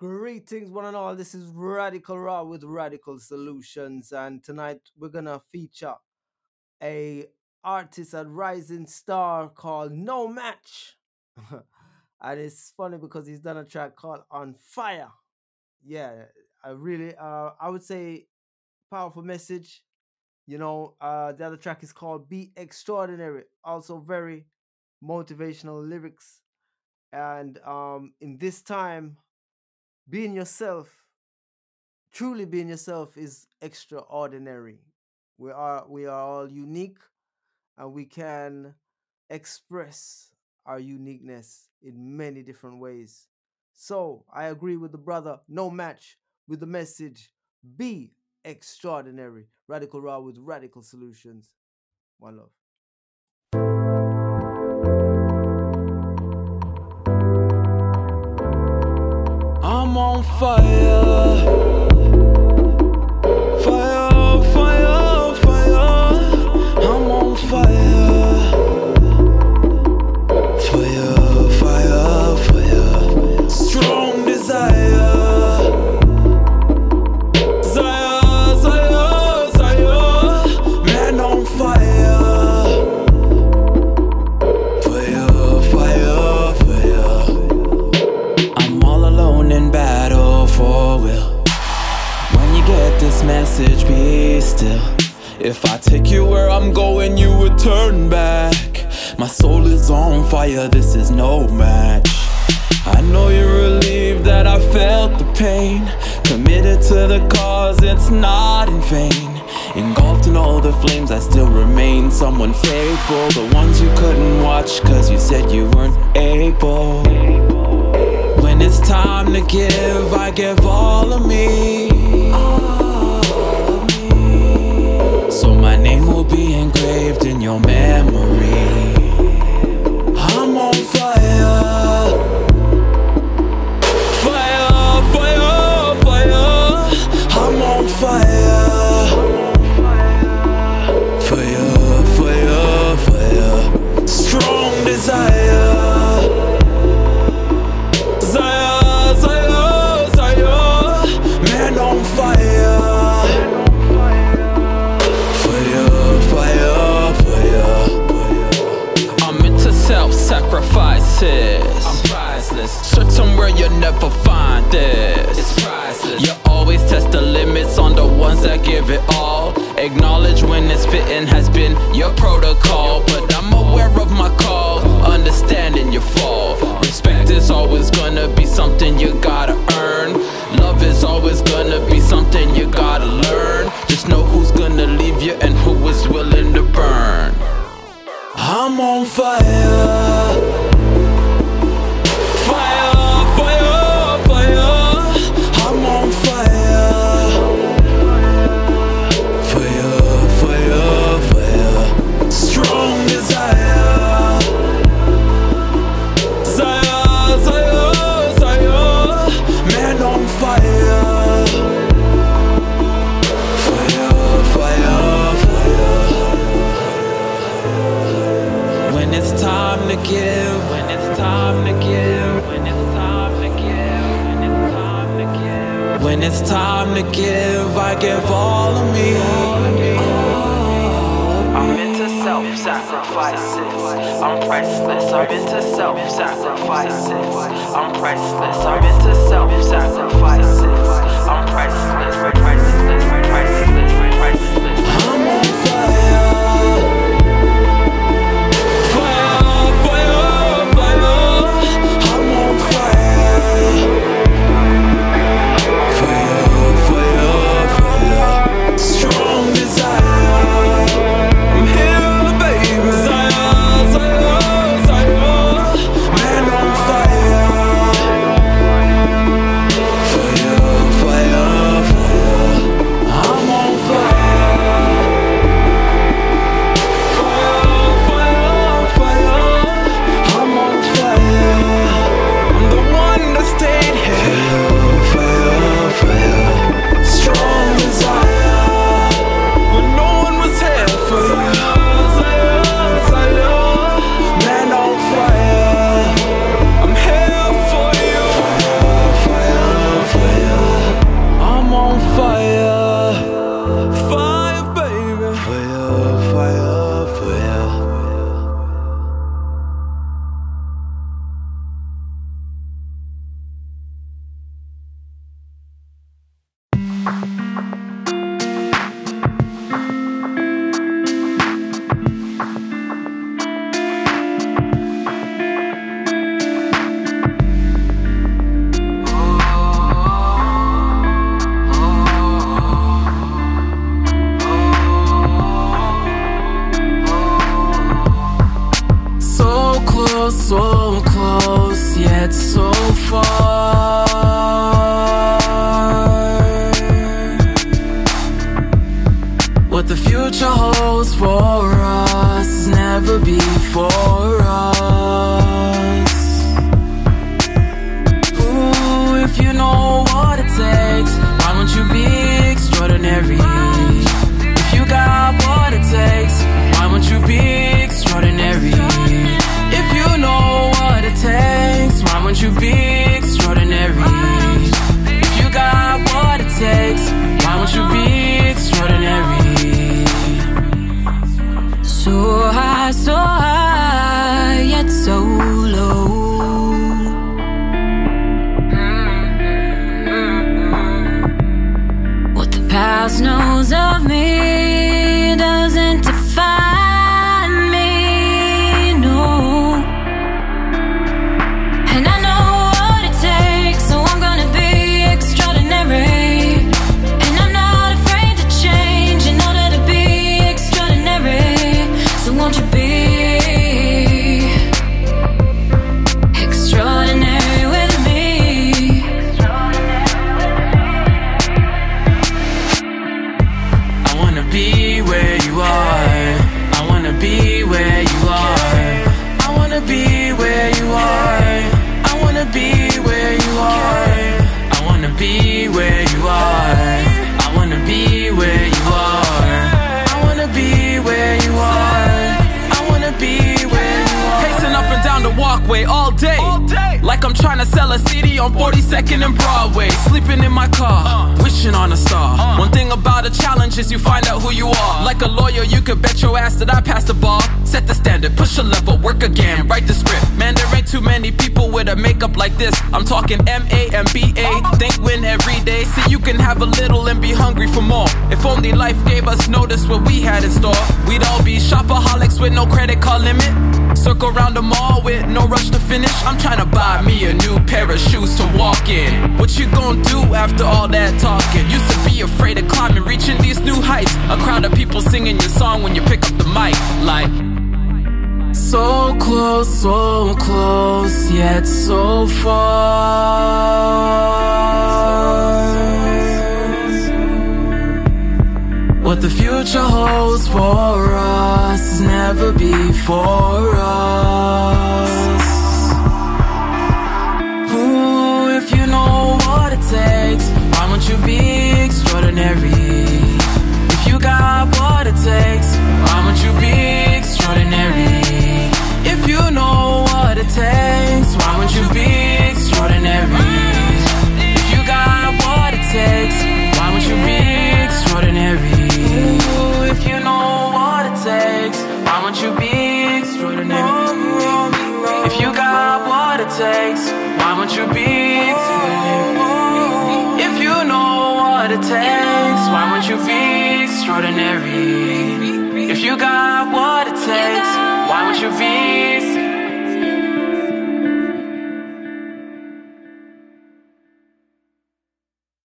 Greetings, one and all. This is Radical Raw with Radical Solutions, and tonight we're gonna feature a artist, a rising star called No Match, and it's funny because he's done a track called On Fire. Yeah, I really, uh, I would say, powerful message. You know, uh, the other track is called Be Extraordinary, also very motivational lyrics, and um, in this time being yourself, truly being yourself is extraordinary. We are we are all unique and we can express our uniqueness in many different ways. So I agree with the brother, no match with the message be extraordinary. Radical Raw with radical solutions. One love. Fire, still. If I take you where I'm going, you would turn back. My soul is on fire, this is no match. I know you're relieved that I felt the pain. Committed to the cause, it's not in vain. Engulfed in all the flames, I still remain someone faithful. The ones you couldn't watch, cause you said you weren't able. When it's time to give, I give all of me. Fire. When it's time to give, I give all of me. I'm into self sacrifices. I'm priceless. I'm into self sacrifices. I'm priceless. I'm into self sacrifices. I'm priceless. Priceless. Priceless. future holds for us is never before us Ooh, if you know what it takes Why won't you be extraordinary? So high, so high, trying to sell a CD on 42nd and Broadway. Sleeping in my car, wishing on a star. One thing about a challenge is you find out who you are. Like a lawyer, you could bet your ass that I pass the bar. Set the standard, push a level, work again, write the script. Man, there ain't too many people with a makeup like this. I'm talking M A and B A. Think win every day. See, you can have a little and be hungry for more. If only life gave us notice what we had in store, we'd all be shopaholics with no credit card limit. Circle around the mall with no rush to finish. I'm trying to buy me a new pair of shoes to walk in. What you gonna do after all that talking? Used to be afraid of climbing, reaching these new heights. A crowd of people singing your song when you pick up the mic. Like, so close, so close, yet so far. The future holds for us is never before us. Takes, why won't you be extraordinary? If you got what it takes, why won't you be